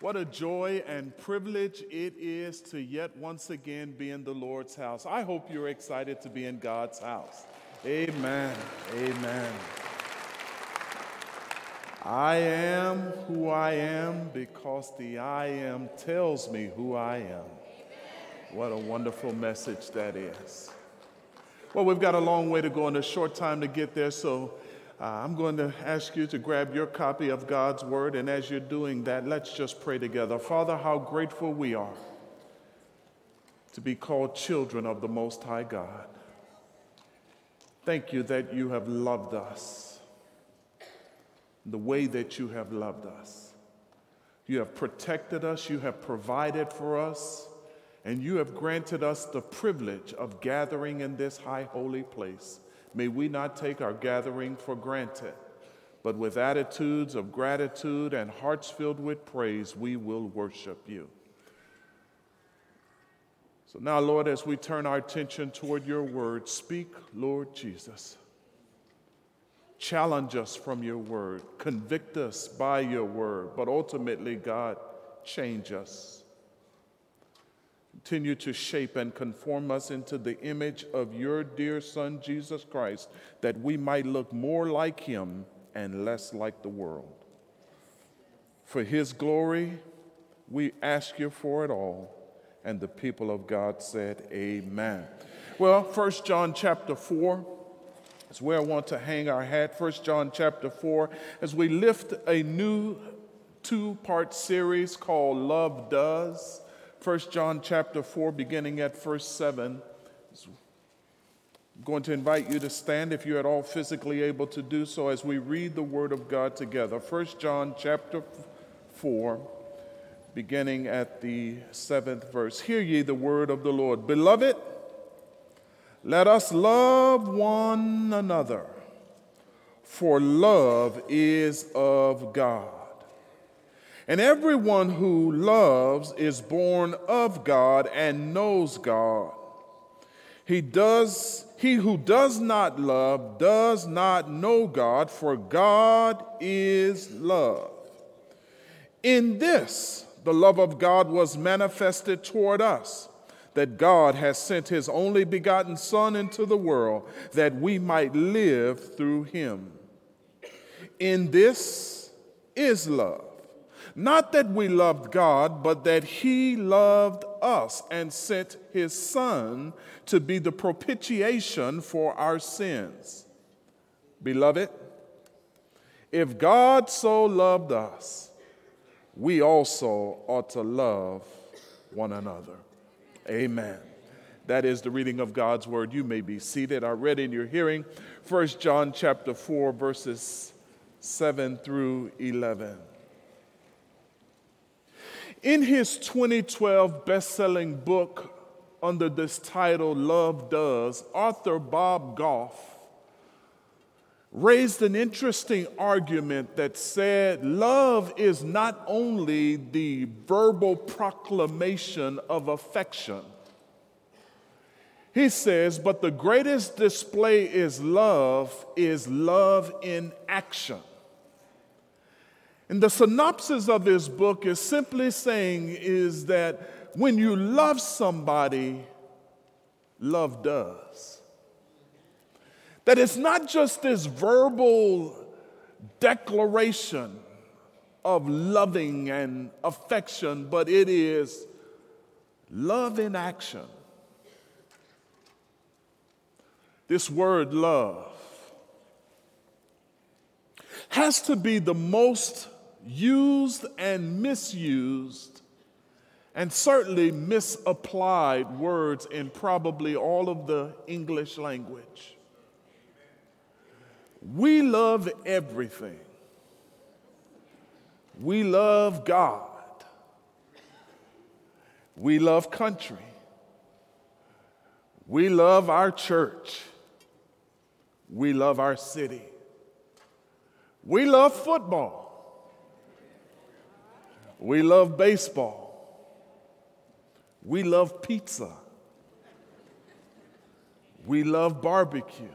What a joy and privilege it is to yet once again be in the Lord's house. I hope you're excited to be in God's house. Amen. Amen. I am who I am because the I am tells me who I am. What a wonderful message that is. Well, we've got a long way to go and a short time to get there, so uh, I'm going to ask you to grab your copy of God's Word, and as you're doing that, let's just pray together. Father, how grateful we are to be called children of the Most High God. Thank you that you have loved us the way that you have loved us. You have protected us, you have provided for us, and you have granted us the privilege of gathering in this high holy place. May we not take our gathering for granted, but with attitudes of gratitude and hearts filled with praise, we will worship you. So now, Lord, as we turn our attention toward your word, speak, Lord Jesus. Challenge us from your word, convict us by your word, but ultimately, God, change us. Continue to shape and conform us into the image of your dear Son, Jesus Christ, that we might look more like him and less like the world. For his glory, we ask you for it all. And the people of God said, Amen. Well, First John chapter 4 is where I want to hang our hat. First John chapter 4, as we lift a new two part series called Love Does. 1 John chapter 4, beginning at verse 7. I'm going to invite you to stand if you're at all physically able to do so as we read the Word of God together. 1 John chapter 4, beginning at the seventh verse. Hear ye the word of the Lord. Beloved, let us love one another, for love is of God. And everyone who loves is born of God and knows God. He does he who does not love does not know God, for God is love. In this the love of God was manifested toward us, that God has sent his only begotten Son into the world that we might live through him. In this is love not that we loved God, but that He loved us and sent His Son to be the propitiation for our sins. Beloved, if God so loved us, we also ought to love one another. Amen. That is the reading of God's word. You may be seated. I read in your hearing 1 John chapter 4 verses 7 through 11. In his 2012 best selling book under this title, Love Does, author Bob Goff raised an interesting argument that said love is not only the verbal proclamation of affection. He says, but the greatest display is love, is love in action. And the synopsis of his book is simply saying is that when you love somebody, love does. That it's not just this verbal declaration of loving and affection, but it is love in action. This word love has to be the most used and misused, and certainly misapplied words in probably all of the English language. We love everything. We love God. We love country. We love our church. We love our city. We love football. We love baseball. We love pizza. We love barbecue.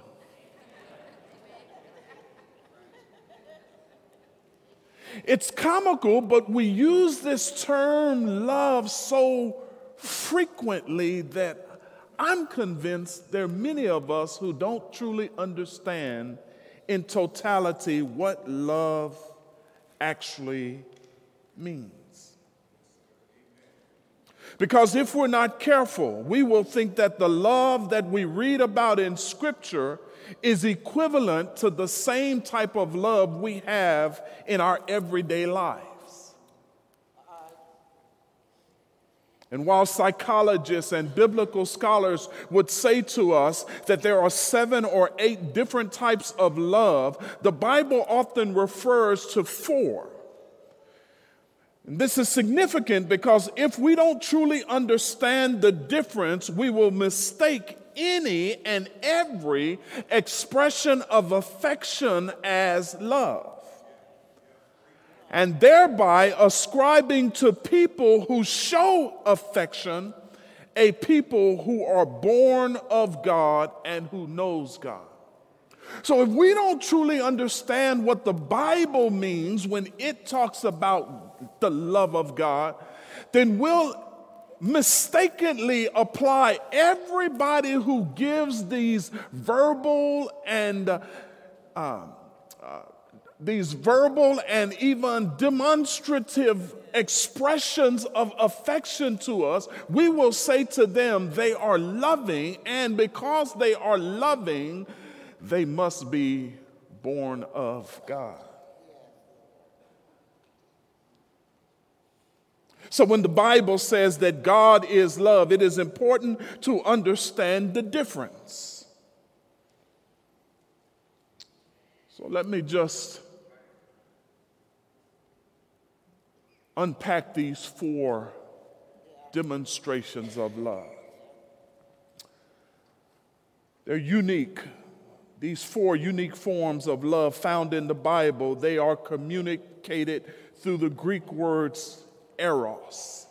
It's comical, but we use this term love so frequently that I'm convinced there are many of us who don't truly understand in totality what love actually means. Because if we're not careful, we will think that the love that we read about in Scripture is equivalent to the same type of love we have in our everyday lives. And while psychologists and biblical scholars would say to us that there are seven or eight different types of love, the Bible often refers to four. And this is significant because if we don't truly understand the difference, we will mistake any and every expression of affection as love. And thereby ascribing to people who show affection a people who are born of God and who knows God. So if we don't truly understand what the Bible means when it talks about the love of God, then we'll mistakenly apply everybody who gives these verbal and uh, uh, these verbal and even demonstrative expressions of affection to us, we will say to them they are loving, and because they are loving, they must be born of God. So, when the Bible says that God is love, it is important to understand the difference. So, let me just unpack these four demonstrations of love. They're unique. These four unique forms of love found in the Bible, they are communicated through the Greek words eros.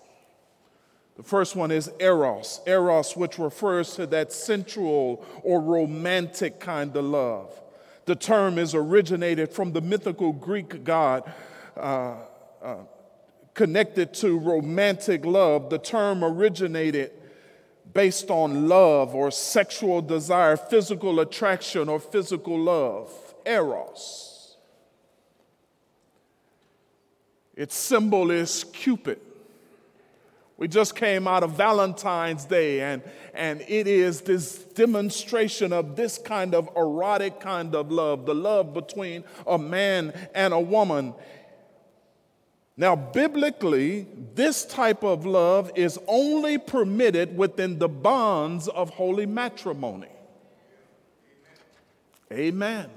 The first one is eros, eros, which refers to that sensual or romantic kind of love. The term is originated from the mythical Greek god uh, uh, connected to romantic love. The term originated based on love or sexual desire, physical attraction or physical love, eros. Its symbol is Cupid. We just came out of Valentine's Day, and, and it is this demonstration of this kind of erotic kind of love, the love between a man and a woman. Now, biblically, this type of love is only permitted within the bonds of holy matrimony. Amen.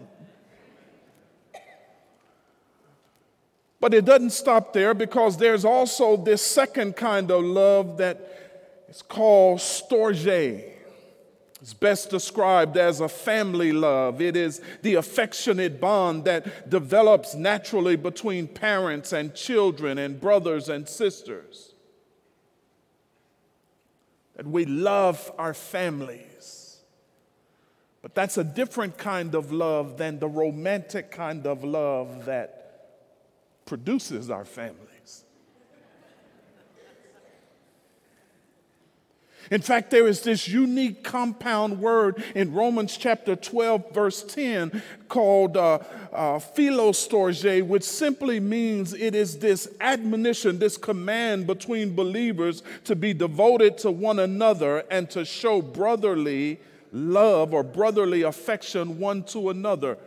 But it doesn't stop there because there's also this second kind of love that is called storge. It's best described as a family love. It is the affectionate bond that develops naturally between parents and children and brothers and sisters. That we love our families. But that's a different kind of love than the romantic kind of love that produces our families. In fact, there is this unique compound word in Romans chapter 12, verse 10, called uh, uh, philostorge, which simply means it is this admonition, this command between believers to be devoted to one another and to show brotherly love or brotherly affection one to another.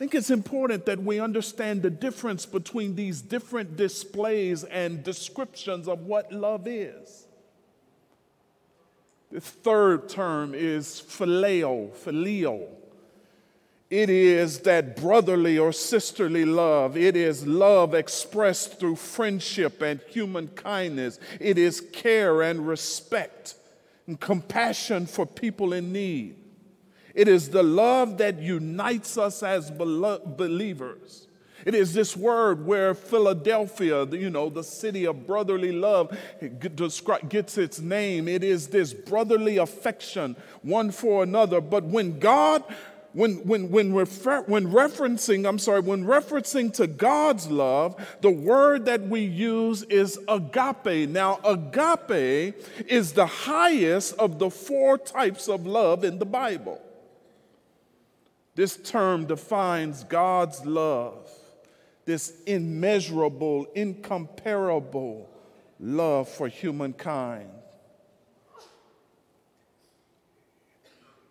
I think it's important that we understand the difference between these different displays and descriptions of what love is. The third term is phileo, phileo. It is that brotherly or sisterly love. It is love expressed through friendship and human kindness. It is care and respect and compassion for people in need. It is the love that unites us as believers. It is this word where Philadelphia, you know, the city of brotherly love, gets its name. It is this brotherly affection one for another. But when God when, when, when, refer, when referencing, I'm sorry, when referencing to God's love, the word that we use is agape. Now, agape is the highest of the four types of love in the Bible. This term defines God's love, this immeasurable, incomparable love for humankind.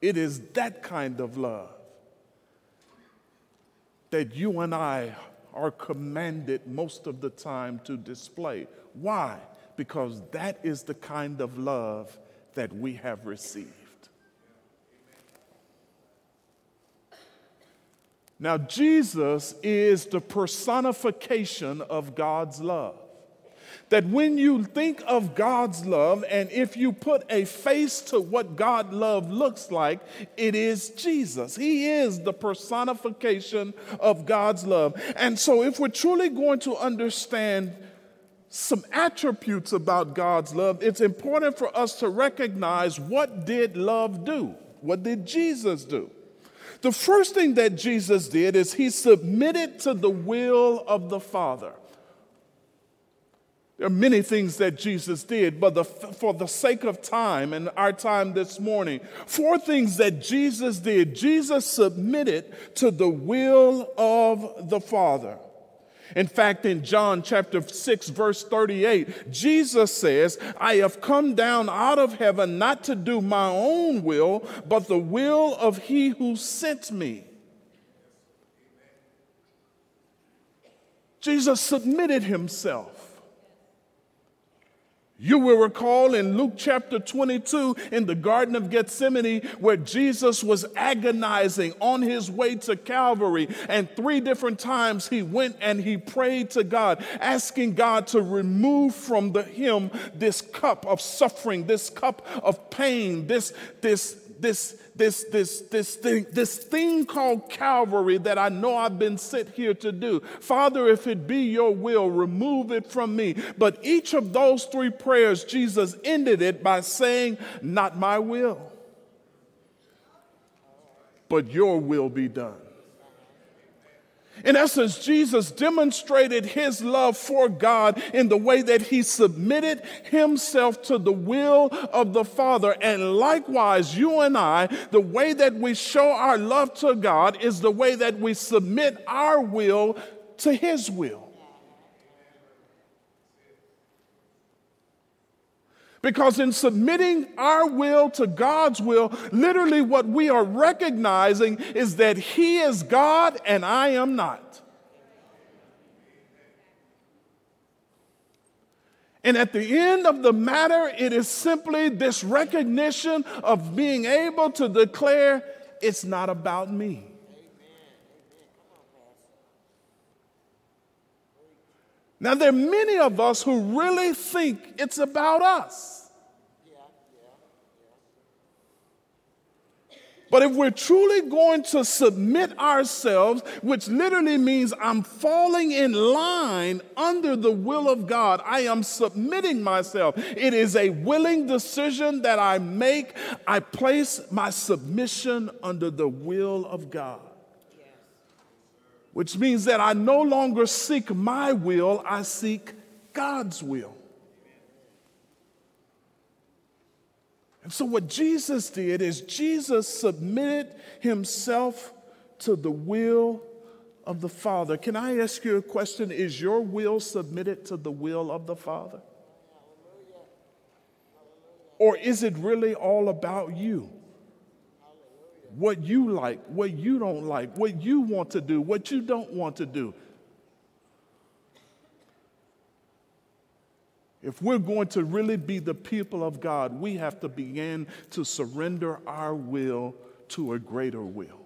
It is that kind of love that you and I are commanded most of the time to display. Why? Because that is the kind of love that we have received. Now, Jesus is the personification of God's love that when you think of God's love, and if you put a face to what God love looks like, it is Jesus. He is the personification of God's love. And so, if we're truly going to understand some attributes about God's love, it's important for us to recognize what did love do? What did Jesus do? The first thing that Jesus did is he submitted to the will of the Father. There are many things that Jesus did, but the, for the sake of time and our time this morning, four things that Jesus did. Jesus submitted to the will of the Father. In fact, in John chapter 6, verse 38, Jesus says, I have come down out of heaven not to do my own will, but the will of he who sent me. Jesus submitted himself. You will recall in Luke chapter 22 in the Garden of Gethsemane where Jesus was agonizing on his way to Calvary. And three different times he went and he prayed to God, asking God to remove from the, him this cup of suffering, this cup of pain, this, this, this, this, this, this, thing, this thing called Calvary that I know I've been sent here to do. Father, if it be your will, remove it from me. But each of those three prayers, Jesus ended it by saying, Not my will, but your will be done. In essence, Jesus demonstrated his love for God in the way that he submitted himself to the will of the Father. And likewise, you and I, the way that we show our love to God is the way that we submit our will to his will. Because in submitting our will to God's will, literally what we are recognizing is that He is God and I am not. And at the end of the matter, it is simply this recognition of being able to declare, it's not about me. Now, there are many of us who really think it's about us. But if we're truly going to submit ourselves, which literally means I'm falling in line under the will of God, I am submitting myself. It is a willing decision that I make. I place my submission under the will of God which means that I no longer seek my will, I seek God's will. And so, what Jesus did is Jesus submitted himself to the will of the Father. Can I ask you a question? Is your will submitted to the will of the Father? Or is it really all about you? What you like, what you don't like, what you want to do, what you don't want to do. If we're going to really be the people of God, we have to begin to surrender our will to a greater will.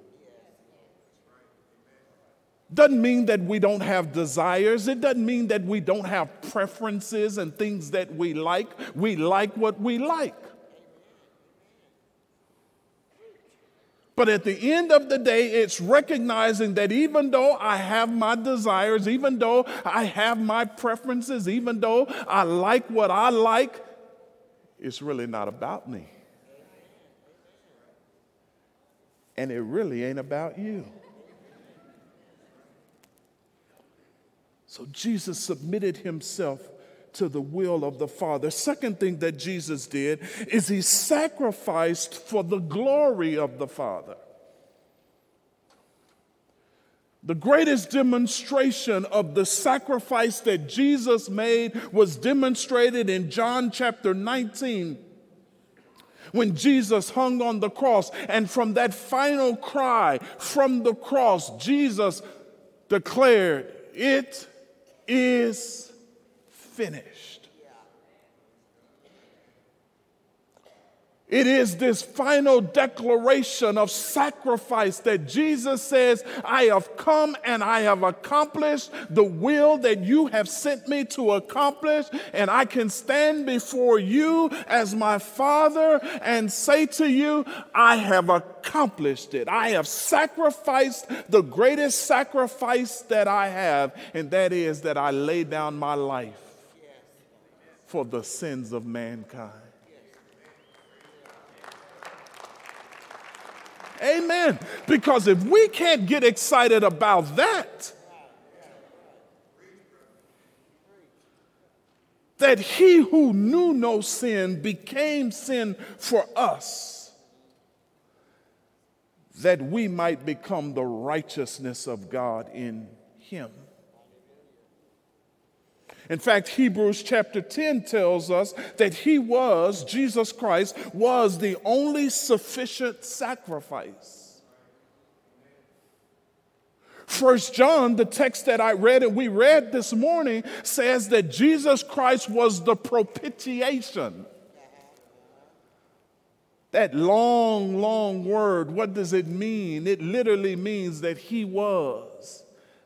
Doesn't mean that we don't have desires. It doesn't mean that we don't have preferences and things that we like. We like what we like. But at the end of the day, it's recognizing that even though I have my desires, even though I have my preferences, even though I like what I like, it's really not about me. and it really ain't about you. So Jesus submitted himself to the will of the Father. Second thing that Jesus did is he sacrificed for the glory of the Father. The greatest demonstration of the sacrifice that Jesus made was demonstrated in John chapter 19 when Jesus hung on the cross. And from that final cry from the cross, Jesus declared, It is finished. It is this final declaration of sacrifice that Jesus says, I have come and I have accomplished the will that you have sent me to accomplish, and I can stand before you as my Father and say to you, I have accomplished it. I have sacrificed the greatest sacrifice that I have, and that is that I lay down my life for the sins of mankind. Amen. Because if we can't get excited about that, that he who knew no sin became sin for us, that we might become the righteousness of God in him. In fact, Hebrews chapter 10 tells us that he was, Jesus Christ, was the only sufficient sacrifice. First John, the text that I read and we read this morning, says that Jesus Christ was the propitiation. That long, long word, what does it mean? It literally means that he was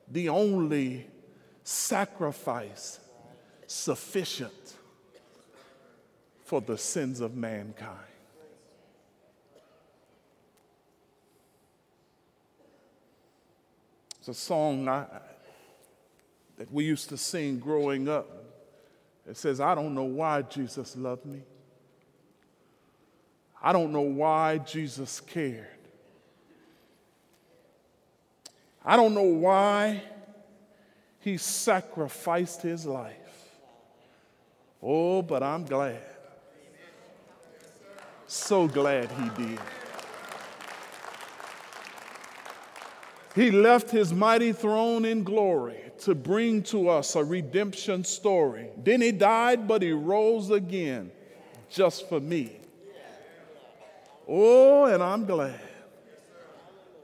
the only sacrifice sufficient for the sins of mankind. It's a song I, that we used to sing growing up. It says, I don't know why Jesus loved me. I don't know why Jesus cared. I don't know why he sacrificed his life. Oh, but I'm glad. So glad he did. He left his mighty throne in glory to bring to us a redemption story. Then he died, but he rose again just for me. Oh, and I'm glad.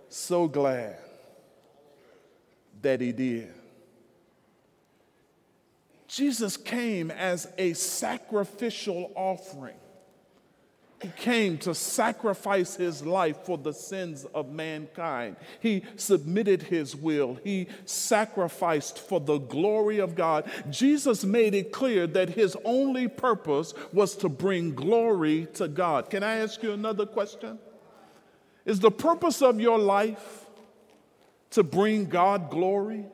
So glad that he did. Jesus came as a sacrificial offering. He came to sacrifice his life for the sins of mankind. He submitted his will. He sacrificed for the glory of God. Jesus made it clear that his only purpose was to bring glory to God. Can I ask you another question? Is the purpose of your life to bring God glory?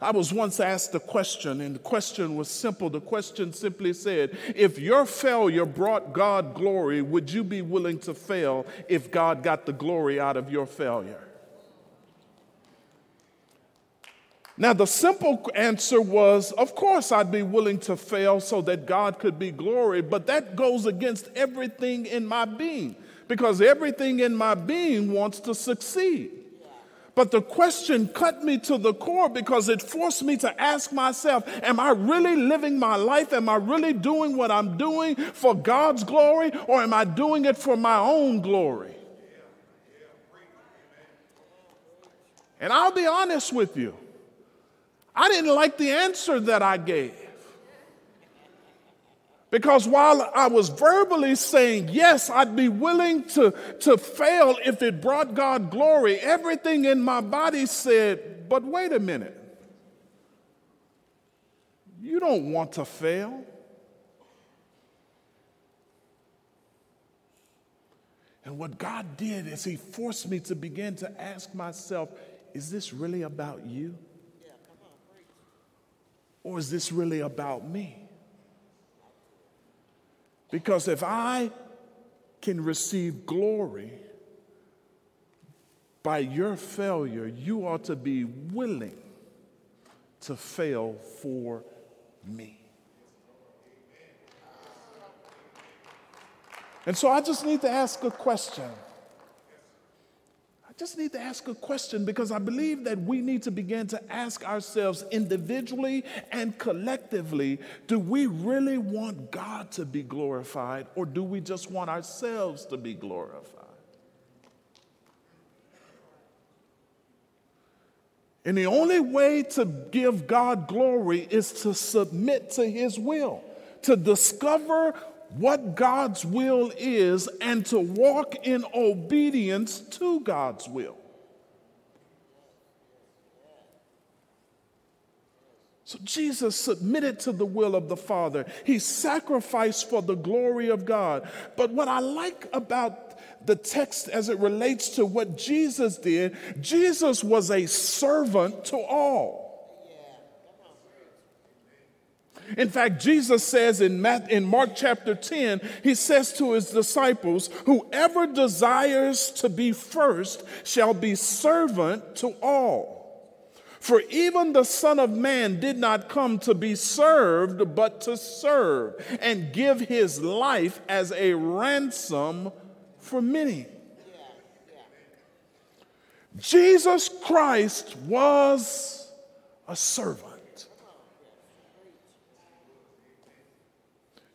I was once asked a question, and the question was simple. The question simply said, If your failure brought God glory, would you be willing to fail if God got the glory out of your failure? Now, the simple answer was, Of course, I'd be willing to fail so that God could be glory, but that goes against everything in my being because everything in my being wants to succeed. But the question cut me to the core because it forced me to ask myself Am I really living my life? Am I really doing what I'm doing for God's glory or am I doing it for my own glory? And I'll be honest with you, I didn't like the answer that I gave. Because while I was verbally saying, yes, I'd be willing to, to fail if it brought God glory, everything in my body said, but wait a minute. You don't want to fail. And what God did is He forced me to begin to ask myself, is this really about you? Or is this really about me? Because if I can receive glory by your failure, you ought to be willing to fail for me. And so I just need to ask a question. Just need to ask a question because I believe that we need to begin to ask ourselves individually and collectively do we really want God to be glorified or do we just want ourselves to be glorified? And the only way to give God glory is to submit to His will, to discover what God's will is, and to walk in obedience to God's will. So Jesus submitted to the will of the Father. He sacrificed for the glory of God. But what I like about the text as it relates to what Jesus did, Jesus was a servant to all. In fact, Jesus says in, in Mark chapter 10, he says to his disciples, Whoever desires to be first shall be servant to all. For even the Son of Man did not come to be served, but to serve and give his life as a ransom for many. Jesus Christ was a servant.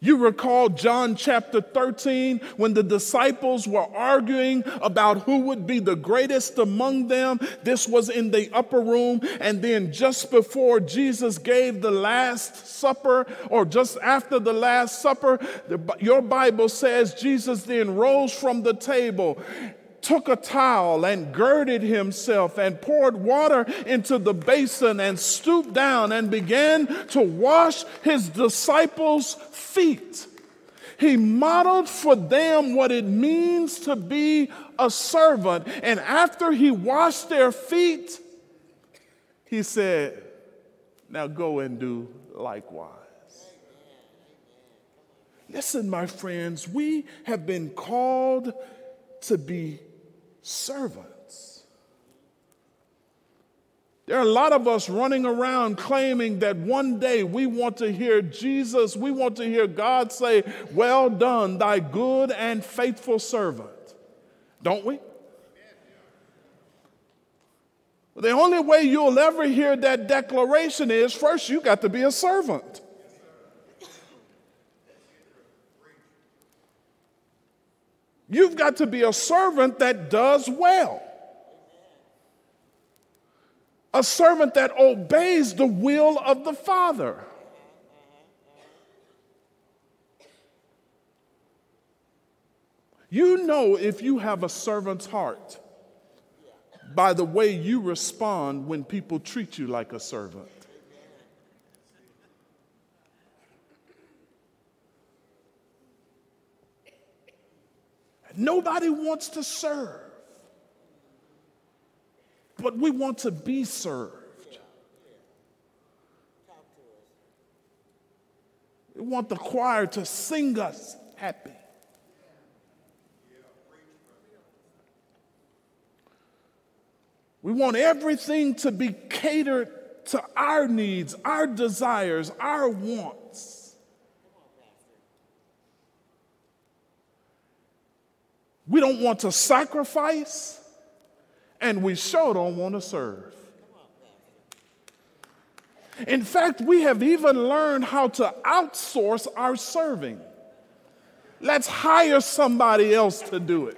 You recall John chapter 13 when the disciples were arguing about who would be the greatest among them. This was in the upper room. And then just before Jesus gave the Last Supper, or just after the Last Supper, your Bible says Jesus then rose from the table took a towel and girded himself and poured water into the basin and stooped down and began to wash his disciples' feet. He modeled for them what it means to be a servant. And after he washed their feet, he said, Now go and do likewise. Listen, my friends, we have been called to be servants. There are a lot of us running around claiming that one day we want to hear Jesus, we want to hear God say, Well done, thy good and faithful servant. Don't we? The only way you'll ever hear that declaration is first, you got to be a servant. You've got to be a servant that does well, a servant that obeys the will of the Father. You know if you have a servant's heart by the way you respond when people treat you like a servant. Nobody wants to serve, but we want to be served. We want the choir to sing us happy. We want everything to be catered to our needs, our desires, our wants. We don't want to sacrifice, and we sure don't want to serve. In fact, we have even learned how to outsource our serving. Let's hire somebody else to do it.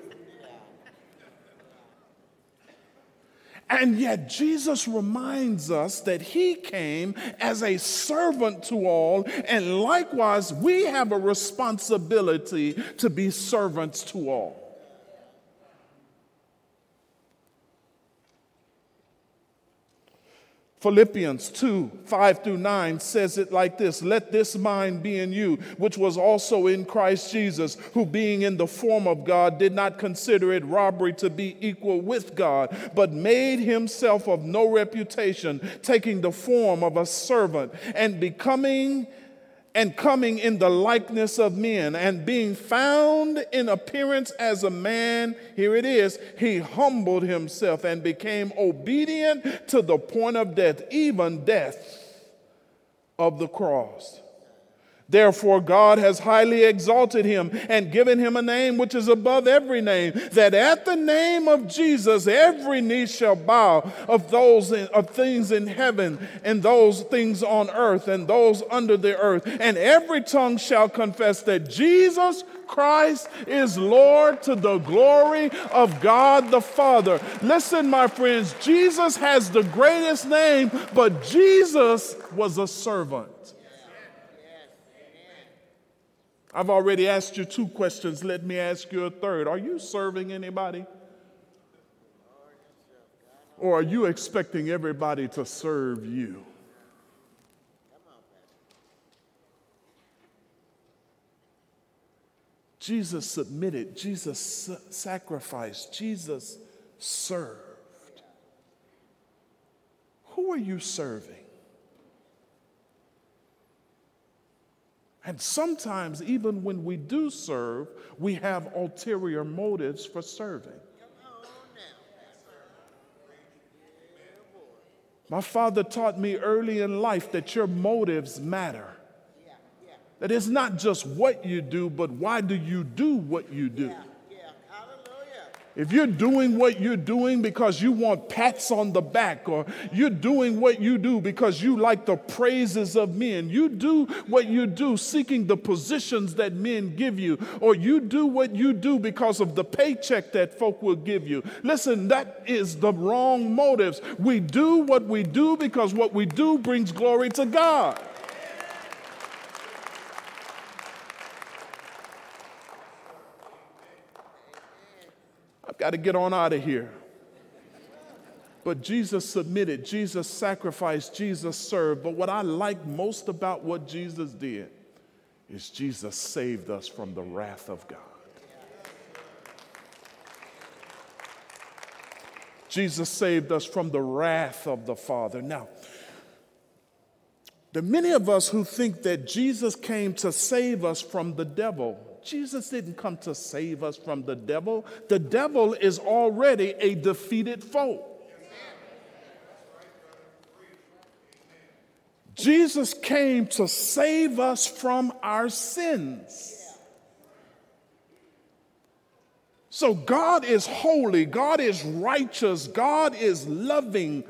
And yet, Jesus reminds us that he came as a servant to all, and likewise, we have a responsibility to be servants to all. Philippians 2 5 through 9 says it like this Let this mind be in you, which was also in Christ Jesus, who being in the form of God did not consider it robbery to be equal with God, but made himself of no reputation, taking the form of a servant and becoming and coming in the likeness of men, and being found in appearance as a man, here it is, he humbled himself and became obedient to the point of death, even death of the cross. Therefore, God has highly exalted him and given him a name which is above every name, that at the name of Jesus every knee shall bow of those in, of things in heaven and those things on earth and those under the earth, and every tongue shall confess that Jesus Christ is Lord to the glory of God the Father. Listen, my friends, Jesus has the greatest name, but Jesus was a servant. I've already asked you two questions. Let me ask you a third. Are you serving anybody? Or are you expecting everybody to serve you? Jesus submitted, Jesus sacrificed, Jesus served. Who are you serving? And sometimes, even when we do serve, we have ulterior motives for serving. My father taught me early in life that your motives matter. That it's not just what you do, but why do you do what you do? If you're doing what you're doing because you want pats on the back, or you're doing what you do because you like the praises of men, you do what you do seeking the positions that men give you, or you do what you do because of the paycheck that folk will give you. Listen, that is the wrong motives. We do what we do because what we do brings glory to God. Got to get on out of here. But Jesus submitted, Jesus sacrificed, Jesus served. But what I like most about what Jesus did is Jesus saved us from the wrath of God. Jesus saved us from the wrath of the Father. Now, are many of us who think that Jesus came to save us from the devil. Jesus didn't come to save us from the devil. The devil is already a defeated foe. Jesus came to save us from our sins. So God is holy, God is righteous, God is loving,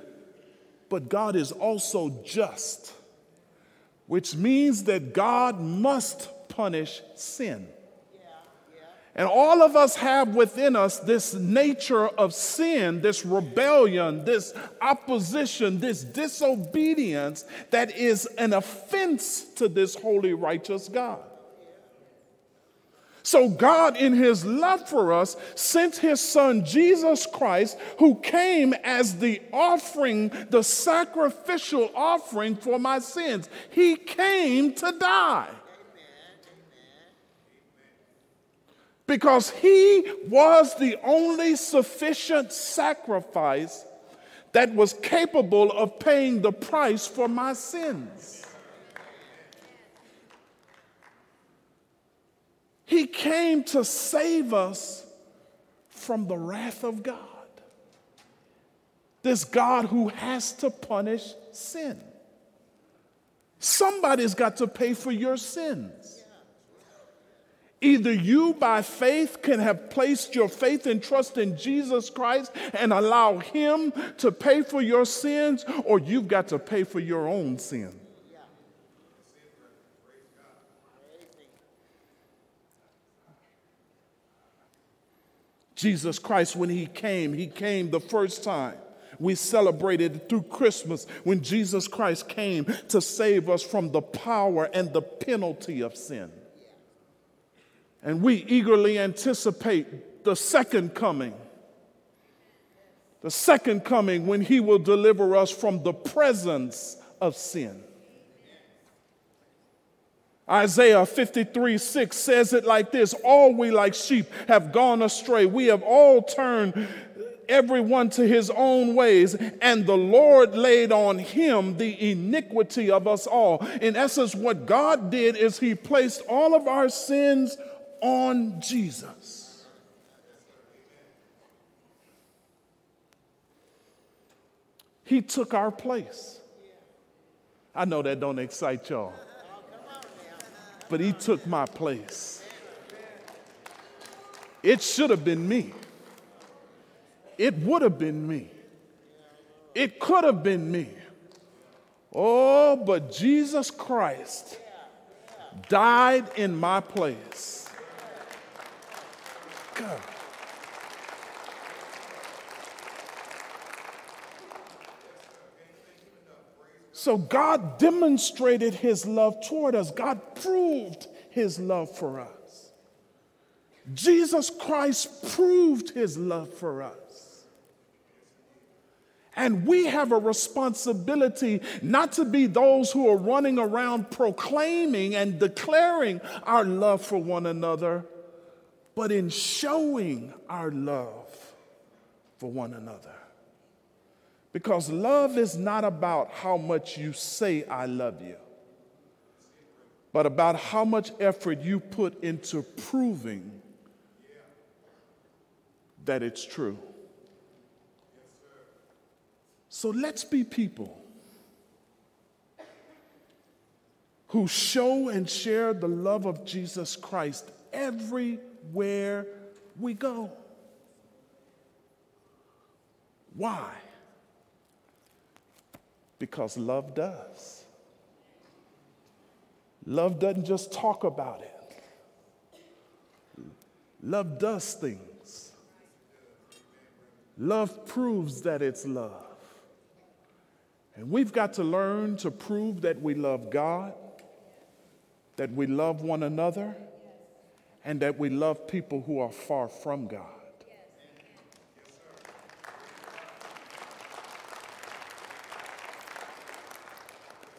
but God is also just, which means that God must punish sin. And all of us have within us this nature of sin, this rebellion, this opposition, this disobedience that is an offense to this holy, righteous God. So, God, in His love for us, sent His Son Jesus Christ, who came as the offering, the sacrificial offering for my sins. He came to die. Because he was the only sufficient sacrifice that was capable of paying the price for my sins. He came to save us from the wrath of God. This God who has to punish sin. Somebody's got to pay for your sins. Either you, by faith, can have placed your faith and trust in Jesus Christ and allow Him to pay for your sins, or you've got to pay for your own sin. Jesus Christ, when He came, He came the first time. We celebrated through Christmas when Jesus Christ came to save us from the power and the penalty of sin. And we eagerly anticipate the second coming. The second coming when he will deliver us from the presence of sin. Isaiah 53 6 says it like this All we like sheep have gone astray. We have all turned everyone to his own ways, and the Lord laid on him the iniquity of us all. In essence, what God did is he placed all of our sins on Jesus. He took our place. I know that don't excite y'all, but he took my place. It should have been me. It would have been me. It could have been me. Oh, but Jesus Christ died in my place. So God demonstrated his love toward us. God proved his love for us. Jesus Christ proved his love for us. And we have a responsibility not to be those who are running around proclaiming and declaring our love for one another, but in showing our love for one another. Because love is not about how much you say, I love you, but about how much effort you put into proving that it's true. So let's be people who show and share the love of Jesus Christ everywhere we go. Why? Because love does. Love doesn't just talk about it, love does things. Love proves that it's love. And we've got to learn to prove that we love God, that we love one another, and that we love people who are far from God.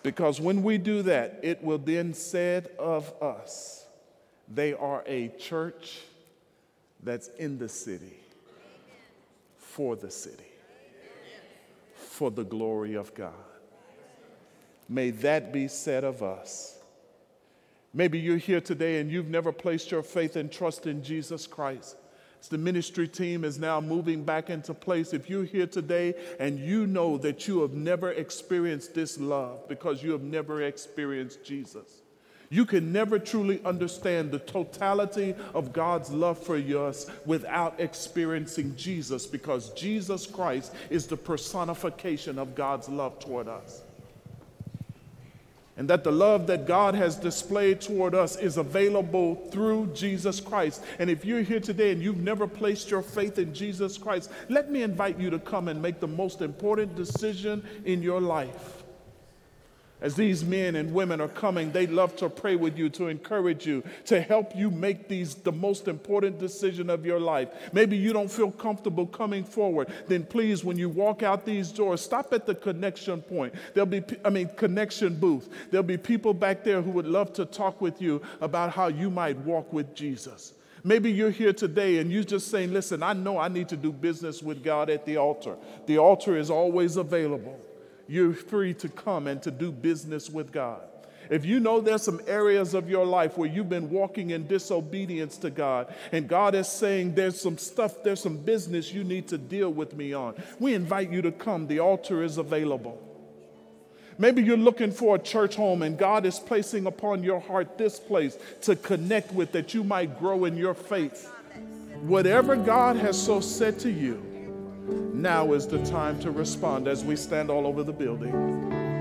Because when we do that, it will then said of us, they are a church that's in the city, for the city for the glory of God. May that be said of us. Maybe you're here today and you've never placed your faith and trust in Jesus Christ. The ministry team is now moving back into place, if you're here today and you know that you have never experienced this love because you have never experienced Jesus, you can never truly understand the totality of God's love for us without experiencing Jesus because Jesus Christ is the personification of God's love toward us. And that the love that God has displayed toward us is available through Jesus Christ. And if you're here today and you've never placed your faith in Jesus Christ, let me invite you to come and make the most important decision in your life. As these men and women are coming, they love to pray with you, to encourage you, to help you make these the most important decision of your life. Maybe you don't feel comfortable coming forward. Then please, when you walk out these doors, stop at the connection point. There'll be, I mean, connection booth. There'll be people back there who would love to talk with you about how you might walk with Jesus. Maybe you're here today and you're just saying, listen, I know I need to do business with God at the altar. The altar is always available you're free to come and to do business with God. If you know there's some areas of your life where you've been walking in disobedience to God, and God is saying there's some stuff, there's some business you need to deal with me on, we invite you to come. The altar is available. Maybe you're looking for a church home and God is placing upon your heart this place to connect with that you might grow in your faith. Whatever God has so said to you, now is the time to respond as we stand all over the building.